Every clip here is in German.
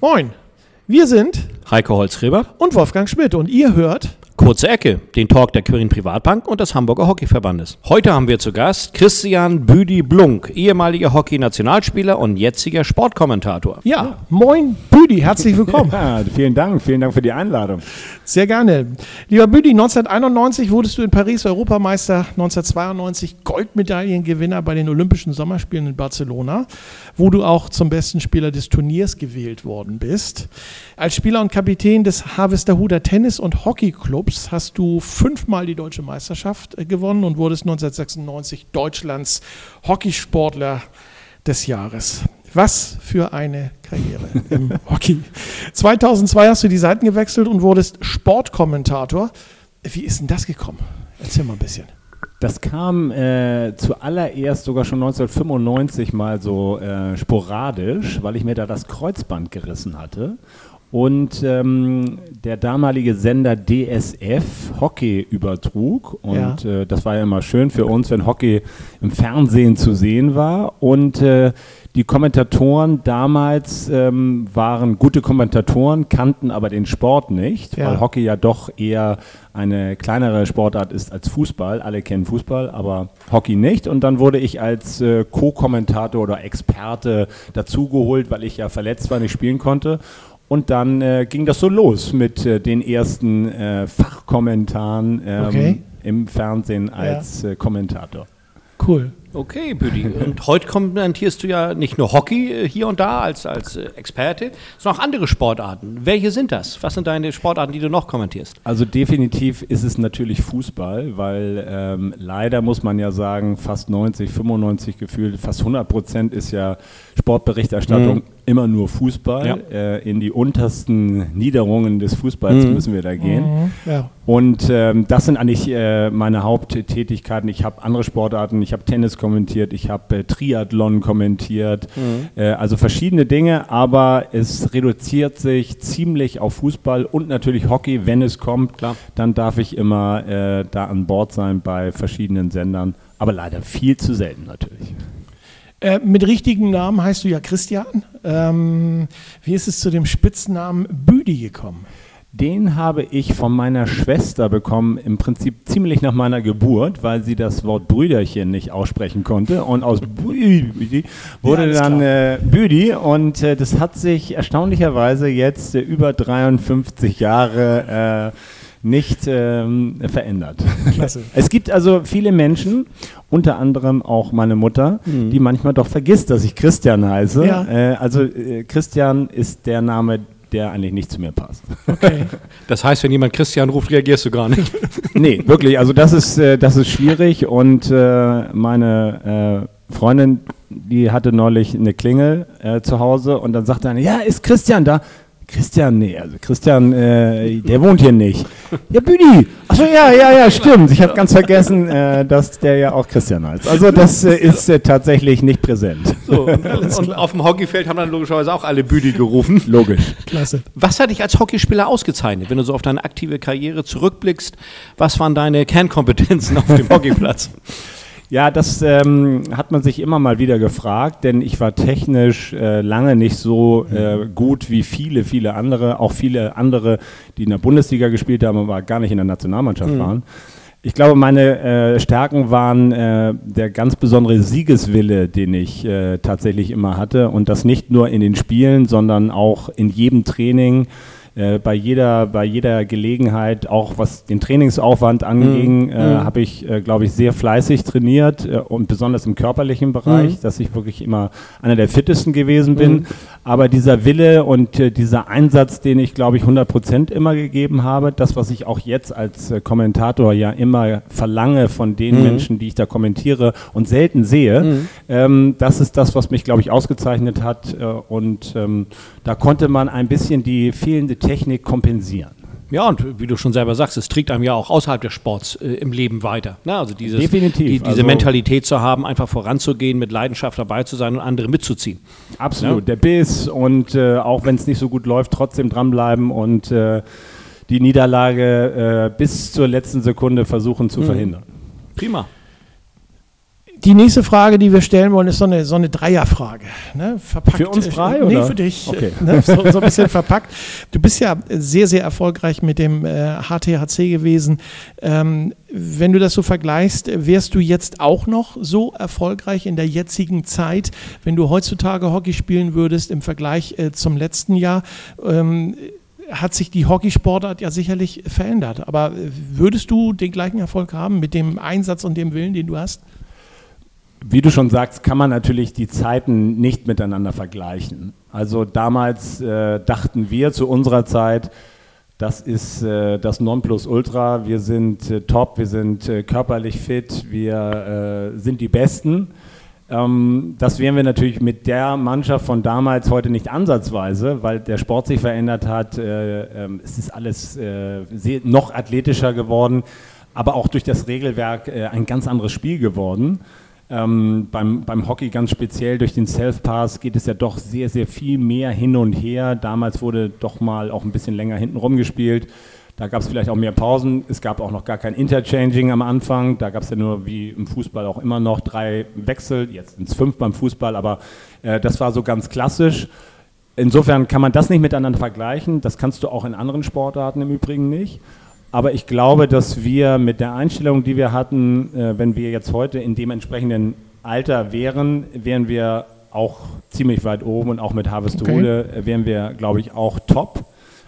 Moin, wir sind Heiko Holzgräber. und Wolfgang Schmidt. Und ihr hört Kurze Ecke, den Talk der Quirin Privatbank und des Hamburger Hockeyverbandes. Heute haben wir zu Gast Christian Büdi Blunk, ehemaliger Hockey-Nationalspieler und jetziger Sportkommentator. Ja, moin Büdi, herzlich willkommen. Ja, vielen Dank, vielen Dank für die Einladung. Sehr gerne. Lieber Büdi, 1991 wurdest du in Paris Europameister, 1992 Goldmedaillengewinner bei den Olympischen Sommerspielen in Barcelona, wo du auch zum besten Spieler des Turniers gewählt worden bist. Als Spieler und Kapitän des Harvesterhuder Tennis- und Hockeyclubs hast du fünfmal die deutsche Meisterschaft äh, gewonnen und wurdest 1996 Deutschlands Hockeysportler des Jahres. Was für eine Karriere im Hockey. 2002 hast du die Seiten gewechselt und wurdest Sportkommentator. Wie ist denn das gekommen? Erzähl mal ein bisschen. Das kam äh, zuallererst sogar schon 1995 mal so äh, sporadisch, weil ich mir da das Kreuzband gerissen hatte und ähm, der damalige Sender DSF Hockey übertrug. Und ja. äh, das war ja immer schön für uns, wenn Hockey im Fernsehen zu sehen war. Und äh, die Kommentatoren damals ähm, waren gute Kommentatoren, kannten aber den Sport nicht, ja. weil Hockey ja doch eher eine kleinere Sportart ist als Fußball. Alle kennen Fußball, aber Hockey nicht. Und dann wurde ich als äh, Co-Kommentator oder Experte dazugeholt, weil ich ja verletzt war, nicht spielen konnte. Und dann äh, ging das so los mit äh, den ersten äh, Fachkommentaren ähm, okay. im Fernsehen als ja. Äh, Kommentator. Cool. Okay, Büdi. Und heute kommentierst du ja nicht nur Hockey äh, hier und da als, als äh, Experte, sondern auch andere Sportarten. Welche sind das? Was sind deine Sportarten, die du noch kommentierst? Also definitiv ist es natürlich Fußball, weil ähm, leider muss man ja sagen, fast 90, 95 gefühlt, fast 100 Prozent ist ja Sportberichterstattung mhm. immer nur Fußball. Ja. Äh, in die untersten Niederungen des Fußballs mhm. müssen wir da gehen. Mhm. Ja. Und ähm, das sind eigentlich äh, meine Haupttätigkeiten. Ich habe andere Sportarten, ich habe Tennis kommentiert, ich habe äh, Triathlon kommentiert, mhm. äh, also verschiedene Dinge, aber es reduziert sich ziemlich auf Fußball und natürlich Hockey, wenn es kommt. Klar. Dann darf ich immer äh, da an Bord sein bei verschiedenen Sendern, aber leider viel zu selten natürlich. Äh, mit richtigem Namen heißt du ja Christian. Ähm, wie ist es zu dem Spitznamen Büdi gekommen? Den habe ich von meiner Schwester bekommen, im Prinzip ziemlich nach meiner Geburt, weil sie das Wort Brüderchen nicht aussprechen konnte. Und aus Büdi wurde ja, dann äh, Büdi. Und äh, das hat sich erstaunlicherweise jetzt äh, über 53 Jahre nicht ähm, verändert. Klasse. Es gibt also viele Menschen, unter anderem auch meine Mutter, mhm. die manchmal doch vergisst, dass ich Christian heiße. Ja. Äh, also äh, Christian ist der Name, der eigentlich nicht zu mir passt. Okay. Das heißt, wenn jemand Christian ruft, reagierst du gar nicht? nee, wirklich. Also das ist, äh, das ist schwierig und äh, meine äh, Freundin, die hatte neulich eine Klingel äh, zu Hause und dann sagte eine, ja, ist Christian da? Christian, nee, also Christian, äh, der wohnt hier nicht. Ja, Büdi. Achso, ja, ja, ja, stimmt. Ich habe ganz vergessen, äh, dass der ja auch Christian heißt. Also das äh, ist äh, tatsächlich nicht präsent. So, und, und auf dem Hockeyfeld haben dann logischerweise auch alle Büdi gerufen. Logisch. Klasse. Was hat dich als Hockeyspieler ausgezeichnet, wenn du so auf deine aktive Karriere zurückblickst? Was waren deine Kernkompetenzen auf dem Hockeyplatz? Ja, das ähm, hat man sich immer mal wieder gefragt, denn ich war technisch äh, lange nicht so äh, gut wie viele, viele andere, auch viele andere, die in der Bundesliga gespielt haben, aber gar nicht in der Nationalmannschaft mhm. waren. Ich glaube, meine äh, Stärken waren äh, der ganz besondere Siegeswille, den ich äh, tatsächlich immer hatte und das nicht nur in den Spielen, sondern auch in jedem Training äh, bei, jeder, bei jeder Gelegenheit, auch was den Trainingsaufwand anging, mhm. äh, mhm. habe ich, äh, glaube ich, sehr fleißig trainiert äh, und besonders im körperlichen Bereich, mhm. dass ich wirklich immer einer der fittesten gewesen bin. Mhm. Aber dieser Wille und äh, dieser Einsatz, den ich, glaube ich, 100 Prozent immer gegeben habe, das, was ich auch jetzt als Kommentator ja immer verlange von den mhm. Menschen, die ich da kommentiere und selten sehe, mhm. ähm, das ist das, was mich, glaube ich, ausgezeichnet hat. und ähm, da konnte man ein bisschen die fehlende Technik kompensieren. Ja, und wie du schon selber sagst, es trägt einem ja auch außerhalb des Sports äh, im Leben weiter. Na, also dieses, Definitiv. Die, diese also Mentalität zu haben, einfach voranzugehen, mit Leidenschaft dabei zu sein und andere mitzuziehen. Absolut, ja? der Biss und äh, auch wenn es nicht so gut läuft, trotzdem dranbleiben und äh, die Niederlage äh, bis zur letzten Sekunde versuchen zu mhm. verhindern. Prima. Die nächste Frage, die wir stellen wollen, ist so eine, so eine Dreierfrage. Ne? Verpackt, für uns drei? Äh, nee, oder? für dich. Okay. Ne? So, so, ein bisschen verpackt. Du bist ja sehr, sehr erfolgreich mit dem äh, HTHC gewesen. Ähm, wenn du das so vergleichst, wärst du jetzt auch noch so erfolgreich in der jetzigen Zeit, wenn du heutzutage Hockey spielen würdest im Vergleich äh, zum letzten Jahr? Ähm, hat sich die Hockeysportart ja sicherlich verändert. Aber würdest du den gleichen Erfolg haben mit dem Einsatz und dem Willen, den du hast? Wie du schon sagst, kann man natürlich die Zeiten nicht miteinander vergleichen. Also damals äh, dachten wir zu unserer Zeit, das ist äh, das Nonplusultra, wir sind äh, top, wir sind äh, körperlich fit, wir äh, sind die Besten. Ähm, das wären wir natürlich mit der Mannschaft von damals heute nicht ansatzweise, weil der Sport sich verändert hat. Äh, äh, es ist alles noch athletischer geworden, aber auch durch das Regelwerk ein ganz anderes Spiel geworden. Ähm, beim, beim Hockey ganz speziell durch den Self-Pass geht es ja doch sehr, sehr viel mehr hin und her. Damals wurde doch mal auch ein bisschen länger hinten rumgespielt. Da gab es vielleicht auch mehr Pausen. Es gab auch noch gar kein Interchanging am Anfang. Da gab es ja nur wie im Fußball auch immer noch drei Wechsel. Jetzt sind es fünf beim Fußball, aber äh, das war so ganz klassisch. Insofern kann man das nicht miteinander vergleichen. Das kannst du auch in anderen Sportarten im Übrigen nicht. Aber ich glaube, dass wir mit der Einstellung, die wir hatten, äh, wenn wir jetzt heute in dem entsprechenden Alter wären, wären wir auch ziemlich weit oben und auch mit Harvestole okay. wären wir, glaube ich, auch top.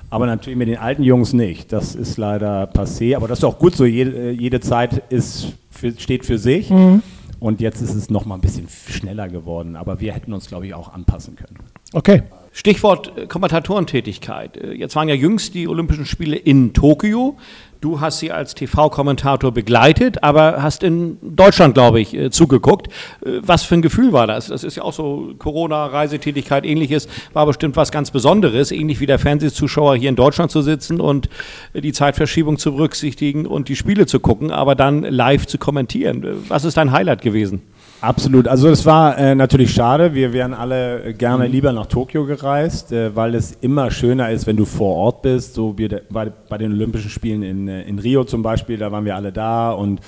Aber natürlich mit den alten Jungs nicht. Das ist leider passé. Aber das ist auch gut so. Jede, jede Zeit ist steht für sich. Mhm. Und jetzt ist es noch mal ein bisschen schneller geworden. Aber wir hätten uns, glaube ich, auch anpassen können. Okay. Stichwort äh, Kommentatorentätigkeit. Äh, jetzt waren ja jüngst die Olympischen Spiele in Tokio. Du hast sie als TV-Kommentator begleitet, aber hast in Deutschland, glaube ich, äh, zugeguckt. Was für ein Gefühl war das? Das ist ja auch so Corona-Reisetätigkeit, ähnliches, war bestimmt was ganz Besonderes, ähnlich wie der Fernsehzuschauer hier in Deutschland zu sitzen und die Zeitverschiebung zu berücksichtigen und die Spiele zu gucken, aber dann live zu kommentieren. Was ist dein Highlight gewesen? Absolut. Also es war äh, natürlich schade. Wir wären alle gerne mhm. lieber nach Tokio gereist, äh, weil es immer schöner ist, wenn du vor Ort bist. So wie bei, bei den Olympischen Spielen in, äh, in Rio zum Beispiel, da waren wir alle da und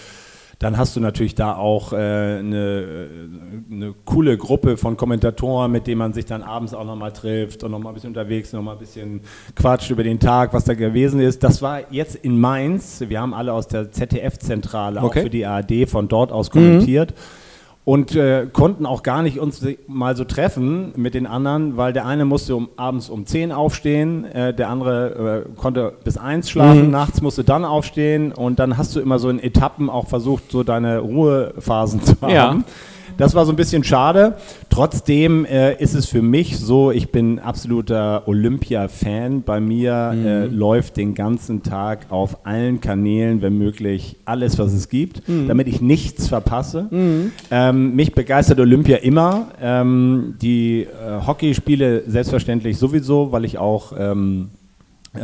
dann hast du natürlich da auch äh, eine, eine, coole Gruppe von Kommentatoren, mit denen man sich dann abends auch nochmal trifft und nochmal ein bisschen unterwegs, nochmal ein bisschen quatscht über den Tag, was da gewesen ist. Das war jetzt in Mainz. Wir haben alle aus der ZDF-Zentrale okay. auch für die ARD von dort aus kommentiert. Mhm und äh, konnten auch gar nicht uns mal so treffen mit den anderen, weil der eine musste um, abends um 10 aufstehen, äh, der andere äh, konnte bis 1 schlafen, mhm. nachts musste dann aufstehen und dann hast du immer so in Etappen auch versucht, so deine Ruhephasen zu haben. Ja. Das war so ein bisschen schade. Trotzdem äh, ist es für mich so, ich bin absoluter Olympia-Fan. Bei mir mhm. äh, läuft den ganzen Tag auf allen Kanälen, wenn möglich, alles, was es gibt, mhm. damit ich nichts verpasse. Mhm. Ähm, mich begeistert Olympia immer. Ähm, die äh, Hockeyspiele selbstverständlich sowieso, weil ich auch ähm, äh,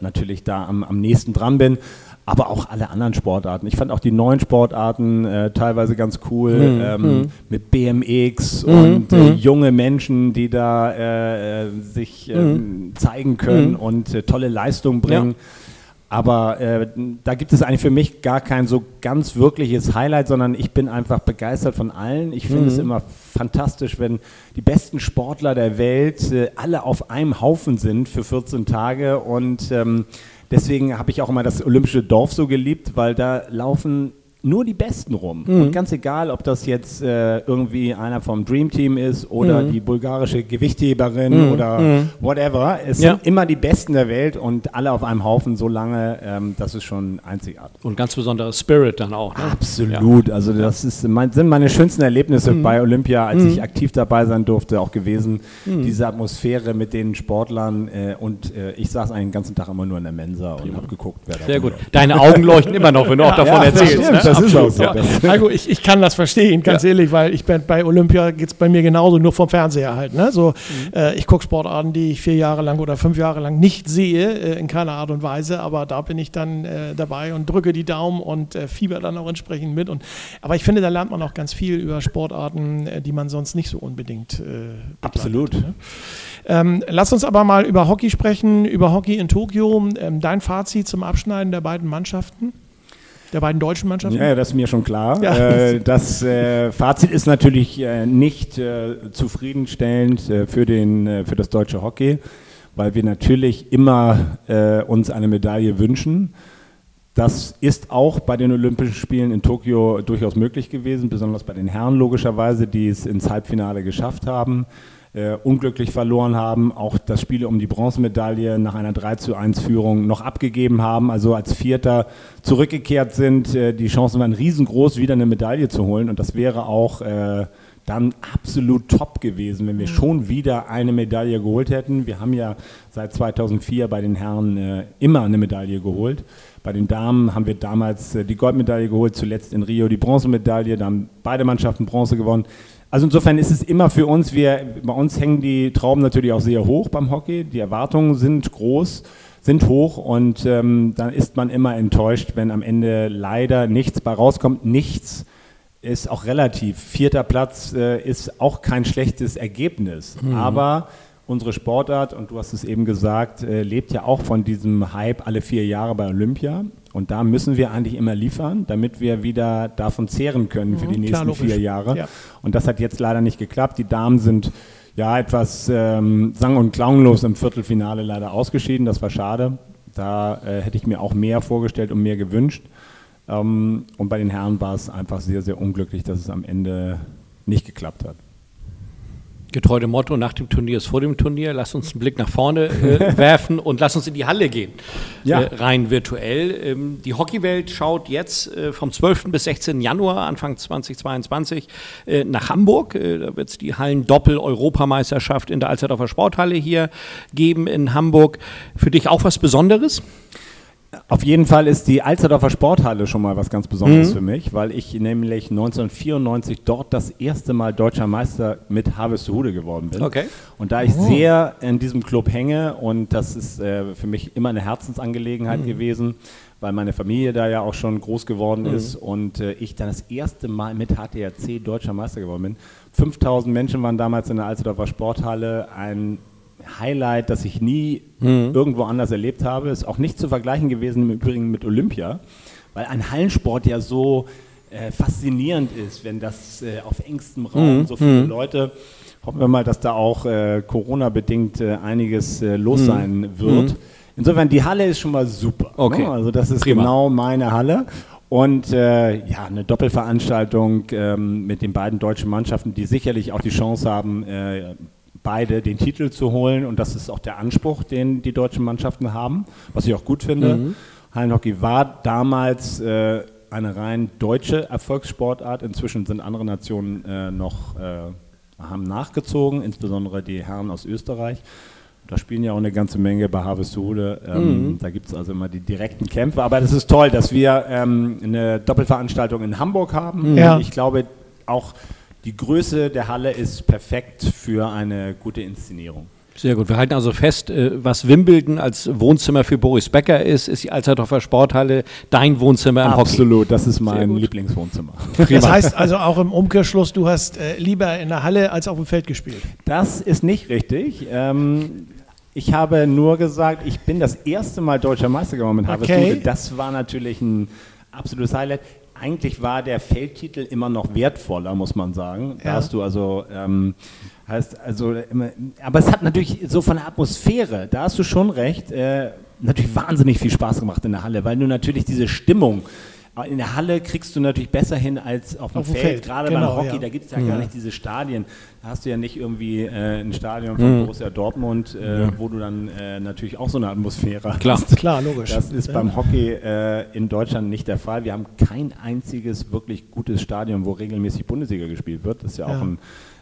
natürlich da am, am nächsten dran bin aber auch alle anderen Sportarten. Ich fand auch die neuen Sportarten äh, teilweise ganz cool mhm. ähm, mhm. mit BMX mhm. und äh, mhm. junge Menschen, die da äh, äh sich ähm, mhm. zeigen können mhm. und äh, tolle Leistungen bringen. Ja. Aber äh, da gibt es eigentlich für mich gar kein so ganz wirkliches Highlight, sondern ich bin einfach begeistert von allen. Ich finde es immer fantastisch, wenn die besten Sportler der Welt alle auf einem Haufen sind für 14 Tage und ähm, Deswegen habe ich auch immer das olympische Dorf so geliebt, weil da laufen nur die Besten rum. Mhm. Und ganz egal, ob das jetzt äh, irgendwie einer vom Dream Team ist oder mhm. die bulgarische Gewichtheberin mhm. oder mhm. whatever. Es ja. sind immer die Besten der Welt und alle auf einem Haufen so lange, ähm, das ist schon einzigartig. Und ganz besonderes Spirit dann auch. Ne? Absolut. Ja. Also das ist, mein, sind meine schönsten Erlebnisse mhm. bei Olympia, als ich mhm. aktiv dabei sein durfte, auch gewesen. Diese Atmosphäre mit den Sportlern äh, und äh, ich saß einen ganzen Tag immer nur in der Mensa und habe geguckt, wer da Sehr gut. Deine Augen leuchten immer noch, wenn du auch davon erzählst. Ne? Das ist auch so. Ja. Also ich, ich kann das verstehen, ganz ja. ehrlich, weil ich bin bei Olympia geht es bei mir genauso, nur vom Fernseher halt. Ne? So, mhm. äh, ich gucke Sportarten, die ich vier Jahre lang oder fünf Jahre lang nicht sehe, äh, in keiner Art und Weise, aber da bin ich dann äh, dabei und drücke die Daumen und äh, fieber dann auch entsprechend mit. Und, aber ich finde, da lernt man auch ganz viel über Sportarten, äh, die man sonst nicht so unbedingt äh, Absolut. Ne? Ähm, lass uns aber mal über Hockey sprechen, über Hockey in Tokio. Ähm, dein Fazit zum Abschneiden der beiden Mannschaften? Der beiden deutschen Mannschaften? Ja, das ist mir schon klar. Ja. Äh, das äh, Fazit ist natürlich äh, nicht äh, zufriedenstellend äh, für, den, äh, für das deutsche Hockey, weil wir natürlich immer uns eine Medaille wünschen. Das ist auch bei den Olympischen Spielen in Tokio durchaus möglich gewesen, besonders bei den Herren logischerweise, die es ins Halbfinale geschafft haben, äh, unglücklich verloren haben, auch das Spiel um die Bronzemedaille nach einer 3 zu 1 Führung noch abgegeben haben, also als Vierter zurückgekehrt sind. Äh, die Chancen waren riesengroß, wieder eine Medaille zu holen und das wäre auch äh, dann absolut top gewesen, wenn wir schon wieder eine Medaille geholt hätten. Wir haben ja seit 2004 bei den Herren äh, immer eine Medaille geholt. Bei den Damen haben wir damals äh, die Goldmedaille geholt, zuletzt in Rio die Bronzemedaille, da haben beide Mannschaften Bronze gewonnen. Also insofern ist es immer für uns, wir, bei uns hängen die Trauben natürlich auch sehr hoch beim Hockey, die Erwartungen sind groß, sind hoch und ähm, dann ist man immer enttäuscht, wenn am Ende leider nichts bei rauskommt. Nichts ist auch relativ. Vierter Platz äh, ist auch kein schlechtes Ergebnis, aber unsere Sportart, und du hast es eben gesagt, äh, lebt ja auch von diesem Hype alle vier Jahre bei Olympia. Und da müssen wir eigentlich immer liefern, damit wir wieder davon zehren können für die Mhm, nächsten klar, vier Jahre. Ja. Und das hat jetzt leider nicht geklappt. Die Damen sind ja etwas ähm, sang- und klanglos im Viertelfinale leider ausgeschieden. Das war schade. Da äh, hätte ich mir auch mehr vorgestellt und mehr gewünscht. Ähm, und bei den Herren war es einfach sehr, sehr unglücklich, dass es am Ende nicht geklappt hat. Getreu dem Motto, nach dem Turnier ist vor dem Turnier. Lass uns einen Blick nach vorne äh, werfen und lass uns in die Halle gehen. Ja. Äh, rein virtuell. Ähm, die Hockeywelt schaut jetzt äh, vom 12. bis 16. Januar, Anfang 2022, äh, nach Hamburg. Äh, da wird es die Hallen-Doppel-Europameisterschaft in der Alsterdorfer Sporthalle hier geben in Hamburg. Für dich auch was Besonderes? Auf jeden Fall ist die Alsterdorfer Sporthalle schon mal was ganz Besonderes für mich, weil ich nämlich 1994 dort das erste Mal deutscher Meister mit Harvestehude geworden bin. Okay. Und da ich sehr in diesem Club hänge und das ist äh, für mich immer eine Herzensangelegenheit gewesen, weil meine Familie da ja auch schon groß geworden ist und äh, ich dann das erste Mal mit HTRC deutscher Meister geworden bin. 5000 Menschen waren damals in der Alsterdorfer Sporthalle, ein Highlight, das ich nie irgendwo anders erlebt habe. Ist auch nicht zu vergleichen gewesen im Übrigen mit Olympia, weil ein Hallensport ja so äh, faszinierend ist, wenn das äh, auf engstem Raum so viele Leute. Hoffen wir mal, dass da auch äh, Corona-bedingt äh, einiges äh, los sein wird. Insofern, die Halle ist schon mal super. Okay. Ne? Also das ist Prima. genau meine Halle. Und äh, ja, eine Doppelveranstaltung ähm, mit den beiden deutschen Mannschaften, die sicherlich auch die Chance haben, äh, beide den Titel zu holen. Und das ist auch der Anspruch, den die deutschen Mannschaften haben, was ich auch gut finde. Hallenhockey war damals äh, eine rein deutsche Erfolgssportart. Inzwischen sind andere Nationen äh, noch äh, haben nachgezogen, insbesondere die Herren aus Österreich. Da spielen ja auch eine ganze Menge bei Harvestehude. Ähm, Da gibt es also immer die direkten Kämpfe. Aber das ist toll, dass wir ähm, eine Doppelveranstaltung in Hamburg haben. Ja. Ich glaube, auch die Größe der Halle ist perfekt für eine gute Inszenierung. Sehr gut. Wir halten also fest, äh, was Wimbledon als Wohnzimmer für Boris Becker ist, ist die Alsterdorfer Sporthalle dein Wohnzimmer im Hockey. Absolut, das ist mein. Lieblingswohnzimmer. Das heißt also auch im Umkehrschluss, du hast äh, lieber in der Halle als auf dem Feld gespielt. Das ist nicht richtig. Ähm, ich habe nur gesagt, ich bin das erste Mal deutscher Meister geworden mit Okay. Das war natürlich ein absolutes Highlight. Eigentlich war der Feldtitel immer noch wertvoller, muss man sagen. Da Ja. hast du also, ähm, heißt also, immer, aber es hat natürlich so von der Atmosphäre, da hast du schon recht, äh, natürlich wahnsinnig viel Spaß gemacht in der Halle, weil du natürlich diese Stimmung, in der Halle kriegst du natürlich besser hin als auf dem Auf dem Feld, Feld, gerade genau, beim Hockey, ja. da gibt es ja gar nicht diese Stadien. Da hast du ja nicht irgendwie äh, ein Stadion von Borussia Dortmund, äh, wo du dann äh, natürlich auch so eine Atmosphäre Klar. hast. Klar, logisch. Das ist beim Hockey äh, in Deutschland nicht der Fall. Wir haben kein einziges wirklich gutes Stadion, wo regelmäßig Bundesliga gespielt wird. Das ist ja, Ja. auch ein,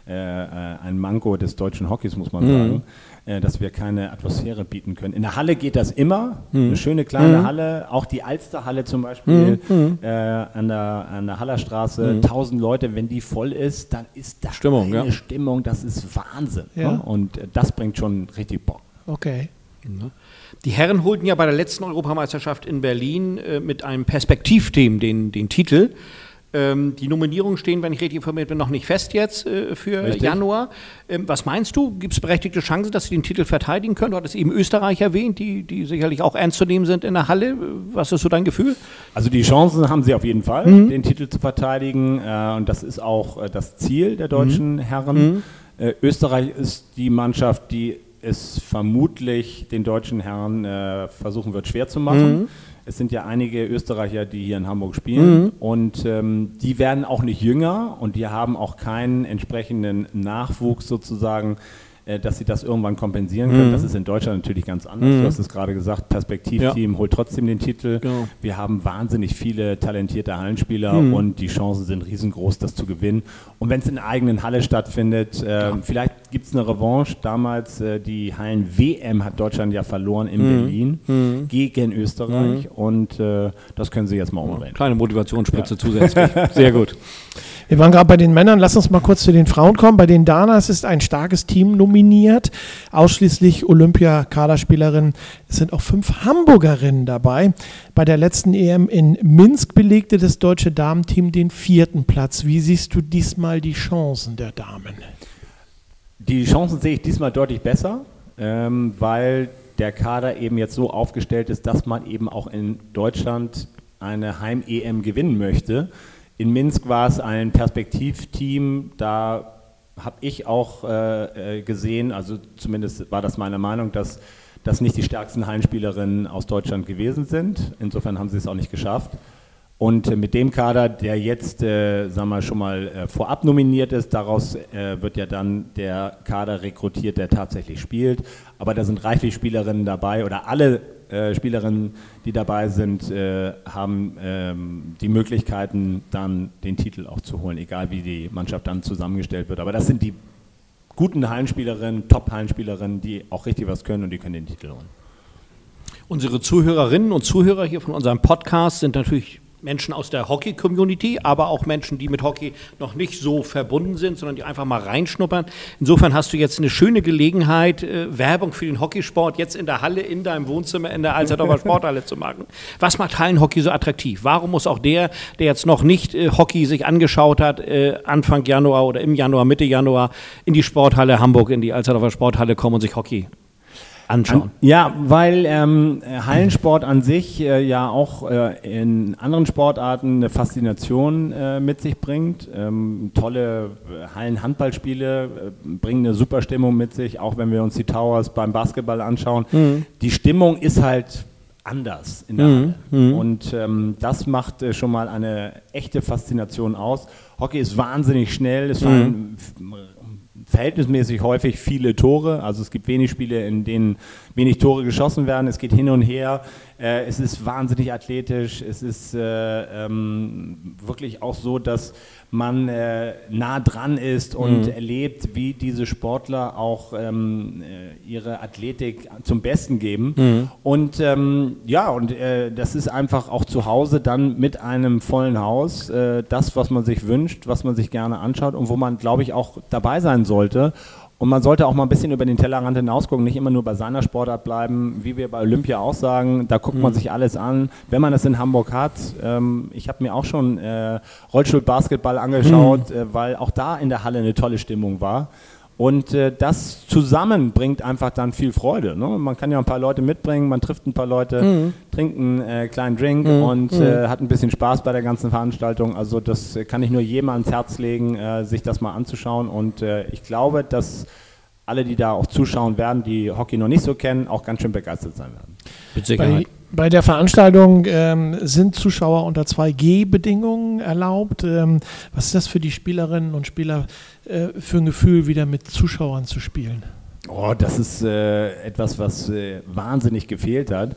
äh, äh, ein Manko des deutschen Hockeys, muss Mhm. man sagen, äh, dass wir keine Atmosphäre bieten können. In der Halle geht das immer. Mhm. Eine schöne kleine Halle, auch die Alsterhalle zum Beispiel äh, an, der, an der Hallerstraße. Tausend Leute, wenn die voll ist, dann ist das Mhm. Stimmung, eine ja. Stimmung, das ist Wahnsinn. Ja. Ne? Und äh, das bringt schon richtig Bock. Okay. Die Herren holten ja bei der letzten Europameisterschaft in Berlin äh, mit einem Perspektivteam den, den Titel. Ähm, die Nominierungen stehen, wenn ich richtig informiert bin, noch nicht fest jetzt äh, für richtig. Januar. Ähm, was meinst du? Gibt es berechtigte Chancen, dass sie den Titel verteidigen können? Du hattest eben Österreich erwähnt, die, die sicherlich auch ernst zu nehmen sind in der Halle. Was ist so dein Gefühl? Also die Chancen haben sie auf jeden Fall, mhm. den Titel zu verteidigen. Äh, und das ist auch äh, das Ziel der deutschen mhm. Herren. Mhm. Äh, Österreich ist die Mannschaft, die es vermutlich den deutschen Herren äh, versuchen wird, schwer zu machen. Es sind ja einige Österreicher, die hier in Hamburg spielen mhm. und ähm, die werden auch nicht jünger und die haben auch keinen entsprechenden Nachwuchs sozusagen dass sie das irgendwann kompensieren können. Mhm. Das ist in Deutschland natürlich ganz anders. Mhm. Du hast es gerade gesagt, Perspektivteam ja. holt trotzdem den Titel. Genau. Wir haben wahnsinnig viele talentierte Hallenspieler mhm. und die Chancen sind riesengroß, das zu gewinnen. Und wenn es in der eigenen Halle stattfindet, äh, ja. vielleicht gibt es eine Revanche. Damals äh, die Hallen-WM hat Deutschland ja verloren in mhm. Berlin mhm. gegen Österreich mhm. und äh, das können sie jetzt mal umdrehen. Kleine Motivationsspritze ja. zusätzlich. Sehr gut. Wir waren gerade bei den Männern. Lass uns mal kurz zu den Frauen kommen. Bei den Danas ist ein starkes Team nominiert. Ausschließlich Olympia-Kaderspielerinnen. Es sind auch fünf Hamburgerinnen dabei. Bei der letzten EM in Minsk belegte das deutsche Damenteam den vierten Platz. Wie siehst du diesmal die Chancen der Damen? Die Chancen sehe ich diesmal deutlich besser, ähm, weil der Kader eben jetzt so aufgestellt ist, dass man eben auch in Deutschland eine Heim-EM gewinnen möchte. In Minsk war es ein Perspektivteam, da habe ich auch äh, äh, gesehen, also zumindest war das meine Meinung, dass das nicht die stärksten Hallenspielerinnen aus Deutschland gewesen sind. Insofern haben sie es auch nicht geschafft. Und äh, mit dem Kader, der jetzt, äh, sagen wir schon mal, äh, vorab nominiert ist, daraus wird ja dann der Kader rekrutiert, der tatsächlich spielt. Aber da sind reichlich Spielerinnen dabei oder alle äh, Spielerinnen, die dabei sind, äh, haben ähm, die Möglichkeiten, dann den Titel auch zu holen, egal wie die Mannschaft dann zusammengestellt wird. Aber das sind die guten Hallenspielerinnen, Top-Hallenspielerinnen, die auch richtig was können und die können den Titel holen. Unsere Zuhörerinnen und Zuhörer hier von unserem Podcast sind natürlich Menschen aus der Hockey-Community, aber auch Menschen, die mit Hockey noch nicht so verbunden sind, sondern die einfach mal reinschnuppern. Insofern hast du jetzt eine schöne Gelegenheit, äh, Werbung für den Hockeysport jetzt in der Halle, in deinem Wohnzimmer, in der Alsterdorfer Sporthalle zu machen. Was macht Hallenhockey so attraktiv? Warum muss auch der, der jetzt noch nicht äh, Hockey sich angeschaut hat, äh, Anfang Januar oder im Januar, Mitte Januar in die Sporthalle Hamburg, in die Alsterdorfer Sporthalle kommen und sich Hockey anschauen. Ja, weil ähm, Hallensport an sich äh, ja auch äh, in anderen Sportarten eine Faszination äh, mit sich bringt. Ähm, tolle äh, Hallenhandballspiele äh, bringen eine super Stimmung mit sich, auch wenn wir uns die Towers beim Basketball anschauen. Mhm. Die Stimmung ist halt anders in der mhm. Halle. Mhm. Und ähm, das macht äh, schon mal eine echte Faszination aus. Hockey ist wahnsinnig schnell, es mhm verhältnismäßig häufig viele Tore. Also es gibt wenig Spiele, in denen wenig Tore geschossen werden. Es geht hin und her. Äh, es ist wahnsinnig athletisch. Es ist äh, ähm, wirklich auch so, dass man äh, nah dran ist und mhm. erlebt, wie diese Sportler auch ähm, äh, ihre Athletik zum Besten geben. Mhm. Und ähm, ja, und äh, das ist einfach auch zu Hause dann mit einem vollen Haus äh, das, was man sich wünscht, was man sich gerne anschaut und wo man, glaube ich, auch dabei sein sollte. Und man sollte auch mal ein bisschen über den Tellerrand hinausgucken, nicht immer nur bei seiner Sportart bleiben, wie wir bei Olympia auch sagen. Da guckt mhm. man sich alles an. Wenn man es in Hamburg hat, ähm, ich habe mir auch schon äh, Rollstuhl-Basketball angeschaut, mhm. äh, weil auch da in der Halle eine tolle Stimmung war. Und äh, das zusammen bringt einfach dann viel Freude. Ne? Man kann ja ein paar Leute mitbringen, man trifft ein paar Leute, mhm. trinkt einen äh, kleinen Drink mhm. und mhm. äh, hat ein bisschen Spaß bei der ganzen Veranstaltung. Also das kann ich nur jedem ans Herz legen, äh, sich das mal anzuschauen. Und äh, ich glaube, dass alle, die da auch zuschauen werden, die Hockey noch nicht so kennen, auch ganz schön begeistert sein werden. Mit Sicherheit. Bei, der Veranstaltung ähm, sind Zuschauer unter 2G-Bedingungen erlaubt. Ähm, was ist das für die Spielerinnen und Spieler äh, für ein Gefühl, wieder mit Zuschauern zu spielen? Oh, das ist äh, etwas, was äh, wahnsinnig gefehlt hat.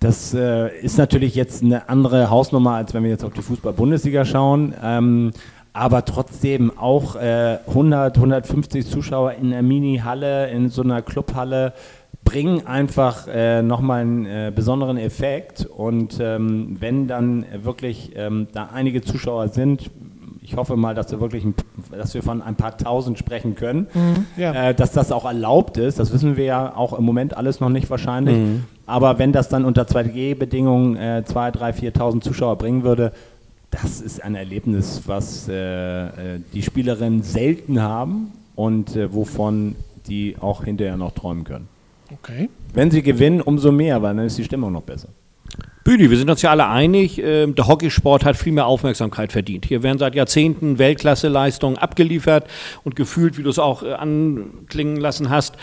Das äh, ist natürlich jetzt eine andere Hausnummer, als wenn wir jetzt auf die Fußball-Bundesliga schauen. Ähm, aber trotzdem auch äh, 100, 150 Zuschauer in einer Mini-Halle, in so einer Clubhalle bringen einfach äh, nochmal einen äh, besonderen Effekt. Und ähm, wenn dann wirklich ähm, da einige Zuschauer sind, ich hoffe mal, dass wir wirklich, ein, dass wir von ein paar Tausend sprechen können, mhm, ja. äh, dass das auch erlaubt ist. Das wissen wir ja auch im Moment alles noch nicht wahrscheinlich. Mhm. Aber wenn das dann unter 2G-Bedingungen äh, 2.000, 3.000, 4.000 Zuschauer bringen würde, das ist ein Erlebnis, was äh, äh, die Spielerinnen selten haben und äh, wovon die auch hinterher noch träumen können. Okay. Wenn sie gewinnen, umso mehr, weil dann ist die Stimmung noch besser. Büdi, wir sind uns ja alle einig, äh, der Hockeysport hat viel mehr Aufmerksamkeit verdient. Hier werden seit Jahrzehnten Weltklasseleistungen abgeliefert und gefühlt, wie du es auch äh, anklingen lassen hast,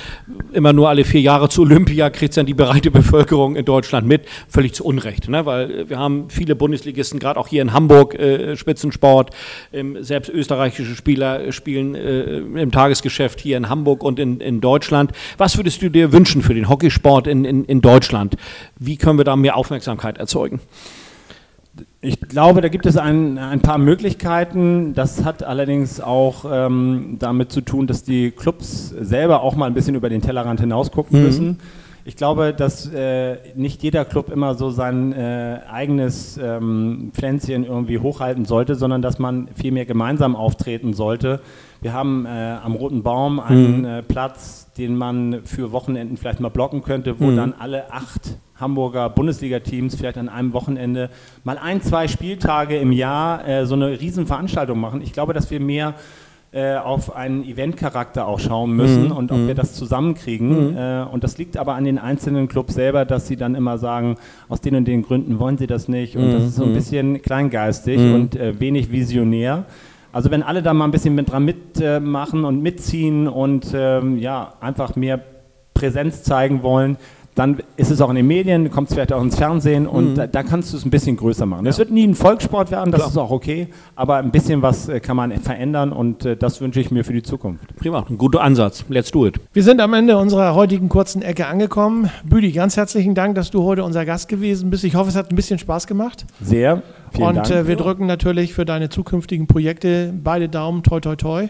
immer nur alle vier Jahre zu Olympia kriegt dann die breite Bevölkerung in Deutschland mit. Völlig zu Unrecht, ne? weil äh, wir haben viele Bundesligisten, gerade auch hier in Hamburg, äh, Spitzensport. Ähm, selbst österreichische Spieler äh, spielen äh, im Tagesgeschäft hier in Hamburg und in, in Deutschland. Was würdest du dir wünschen für den Hockeysport in, in, in Deutschland? Wie können wir da mehr Aufmerksamkeit erzeugen? Ich glaube, da gibt es ein, ein paar Möglichkeiten. Das hat allerdings auch ähm, damit zu tun, dass die Clubs selber auch mal ein bisschen über den Tellerrand hinaus gucken Mhm. müssen. Ich glaube, dass äh, nicht jeder Club immer so sein äh, eigenes ähm, Pflänzchen irgendwie hochhalten sollte, sondern dass man vielmehr gemeinsam auftreten sollte. Wir haben äh, am Roten Baum einen äh, Platz, den man für Wochenenden vielleicht mal blocken könnte, wo dann alle acht Hamburger Bundesliga-Teams vielleicht an einem Wochenende mal ein, zwei Spieltage im Jahr äh, so eine Riesenveranstaltung machen. Ich glaube, dass wir mehr äh, auf einen Eventcharakter auch schauen müssen und ob wir das zusammenkriegen. Äh, und das liegt aber an den einzelnen Clubs selber, dass sie dann immer sagen, aus den und den Gründen wollen sie das nicht. Und das ist so ein bisschen kleingeistig und äh, wenig visionär. Also wenn alle da mal ein bisschen mit dran mitmachen und mitziehen und ähm, ja, einfach mehr Präsenz zeigen wollen, dann ist es auch in den Medien, kommt es vielleicht auch ins Fernsehen und da, da kannst du es ein bisschen größer machen. Es wird nie ein Volkssport werden, das ist auch okay, aber ein bisschen was äh, kann man verändern und äh, das wünsche ich mir für die Zukunft. Prima, ein guter Ansatz. Let's do it. Wir sind am Ende unserer heutigen kurzen Ecke angekommen. Büdi, ganz herzlichen Dank, dass du heute unser Gast gewesen bist. Ich hoffe, es hat ein bisschen Spaß gemacht. Sehr. Vielen und Dank. Äh, wir drücken natürlich für deine zukünftigen Projekte beide Daumen, toi, toi, toi.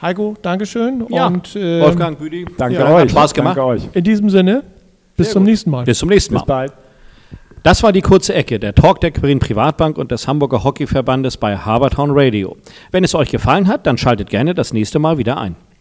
Heiko, Dankeschön. Ja, Und äh, Wolfgang, Büdi. Danke ja, euch. hat Spaß gemacht. Danke euch. in diesem Sinne, bis zum nächsten Mal. Bis zum nächsten Mal. Bis bald. Das war die kurze Ecke, der Talk der Quirin Privatbank und des Hamburger Hockeyverbandes bei Habertown Radio. Wenn es euch gefallen hat, dann schaltet gerne das nächste Mal wieder ein.